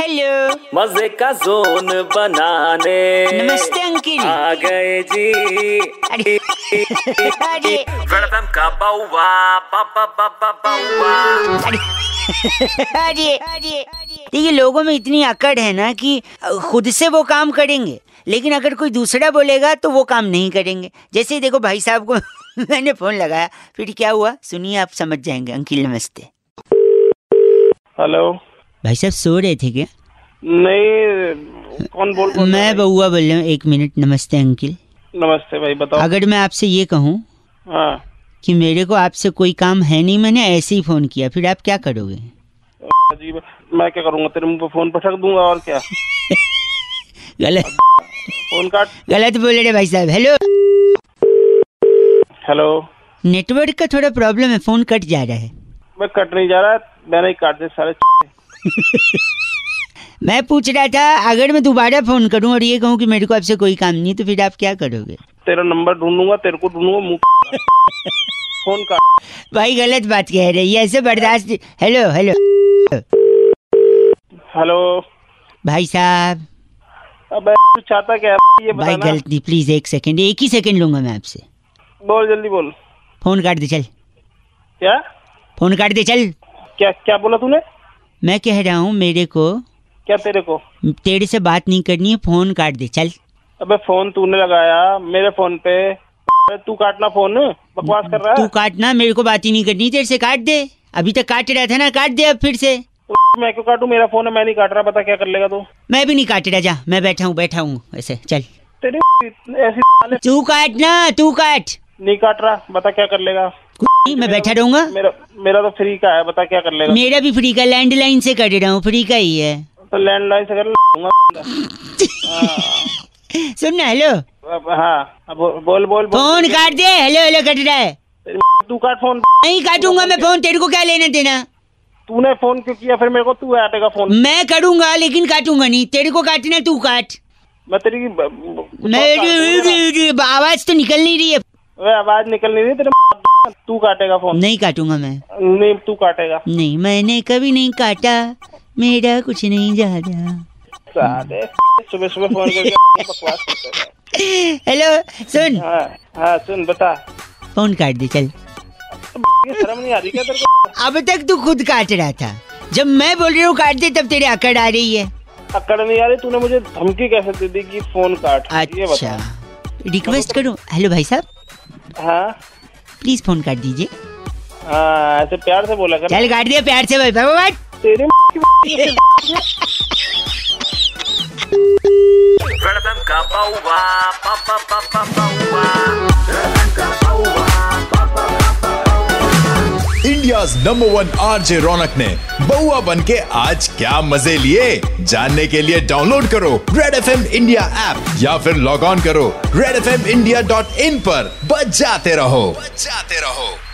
Hello मज़े का zone बनाने। नमस्ते अंकिल। आ गए जी। अरे अरे। वेलकम का बाउवा बाबा बाबा बाउवा। अरे अरे अरे। देखिए लोगों में इतनी अकड़ है ना कि खुद से वो काम करेंगे लेकिन अगर कोई दूसरा बोलेगा तो वो काम नहीं करेंगे। जैसे ही देखो भाई साहब को मैंने फ़ोन लगाया फिर क्या हुआ? सुनिए आप समझ जाएँगे अंकिल नमस्ते। हेलो। भाई साहब सो रहे थे क्या? नहीं कौन बोल मैं बउआ बोल रहा हूँ एक मिनट नमस्ते अंकिल। नमस्ते भाई बताओ। अगर मैं आपसे ये कहूँ हाँ। कि मेरे को आपसे कोई काम है नहीं मैंने ऐसे ही फ़ोन किया फिर आप क्या करोगे? अजीब मैं क्या करूँगा? तेरे मुँह पे फ़ोन पे ठक दूँगा और क्या? गलत। फ़ोन काट। गलत बोल रहे भाई साहब हेलो। हेलो। नेटवर्क का थोड़ा प्रॉब्लम है फ़ोन कट जा रहा है। मैं कट नहीं जा रहा है मैंने काट दे सारे मैं पूछ रहा था अगर मैं दोबारा फ़ोन करूँ और ये कहूँ कि मेरे को आपसे कोई काम नहीं तो फिर आप क्या करोगे? तेरा नंबर ढूंढूँगा तेरे को ढूंढूँगा मुँह फ़ोन काट भाई गलत बात कह रहे हैं ऐसे बर्दाश्त हेलो हेलो हेलो भाई साहब। अबे चाहता क्या ये भाई गलती प्लीज़ एक सेकंड एक ही सेकंड लूँगा मैं आपसे। बोल जल्दी बोल। फ़ोन काट दे चल। क्या? फ़ोन काट दे चल। क्या क्या बोला तूने? मैं कह रहा हूँ मेरे को क्या तेरे को? तेरे से बात नहीं करनी है फ़ोन काट दे चल। अबे फ़ोन तूने लगाया मेरे फ़ोन पे। तू काटना फ़ोन? बकवास कर रहा है? तू काटना मेरे को बात ही नहीं करनी तेरे से काट दे। अभी तक काट रहा था ना काट दे अब फिर से। मैं क्यों काटू? मेरा फ़ोन है मैं नहीं काट रहा पता क्या कर लेगा तू? मैं भी नहीं काट रहा जा मैं बैठा हूँ बैठा हूँ ऐसे चल। तेरी ऐसी तू काट ना तू काट। नहीं काट रहा बता क्या कर लेगा। मैं बैठा रहूँगा। मेरा मेरा तो फ्री का है बता क्या कर लेगा। मेरा भी फ्री का लैंडलाइन से कर रहा हूँ फ्री का ही है। तो लैंडलाइन से कर लूँगा। सुन ना हेलो हाँ बोल बोल बोल। फ़ोन काट दे हेलो हेलो कट रहा है। तू काट फ़ोन नहीं काटूँगा मैं फ़ोन तेरे को क्या लेना देना? तूने फ़ोन क्यों किया? फिर मेरे को तू काटेगा फ़ोन मैं करूँगा लेकिन काटूँगा नहीं। तेरे को काटना तू काट। मैं तेरी आवाज़ तो निकल नहीं रही है। आवाज़ निकल नहीं रही तेरे तू काटेगा फ़ोन? नहीं काटूँगा मैं। नहीं तू काटेगा। नहीं मैंने कभी नहीं काटा। मेरा कुछ नहीं जा साले सुबह सुबह फ़ोन करके बकवास हेलो सुन। हाँ हाँ सुन बता। फ़ोन काट दे चल। शर्म नहीं आ रही क्या तेरे को? अब तक तू खुद काट रहा था। जब मैं बोल रही हूँ काट दे तब तेरी अकड़ आ रही है। अकड़ नहीं आ रही? तूने मुझे धमकी कैसे दे दी कि फ़ोन काट? अच्छा। रिक्वेस्ट करूँ? हेलो भाई साहब। हाँ। प्लीज़ फ़ोन कर दीजिए। हाँ ऐसे प्यार से बोला कर। चल काट दिया प्यार से भाई बाबा बात तेरे की welcome India number one RJ Raunak ने बउआ बन के आज क्या मज़े लिए? जानने के लिए डाउनलोड करो red F M India app या फिर लॉग ऑन करो red F M India dot in पर। बच जाते रहो। बच जाते रहो।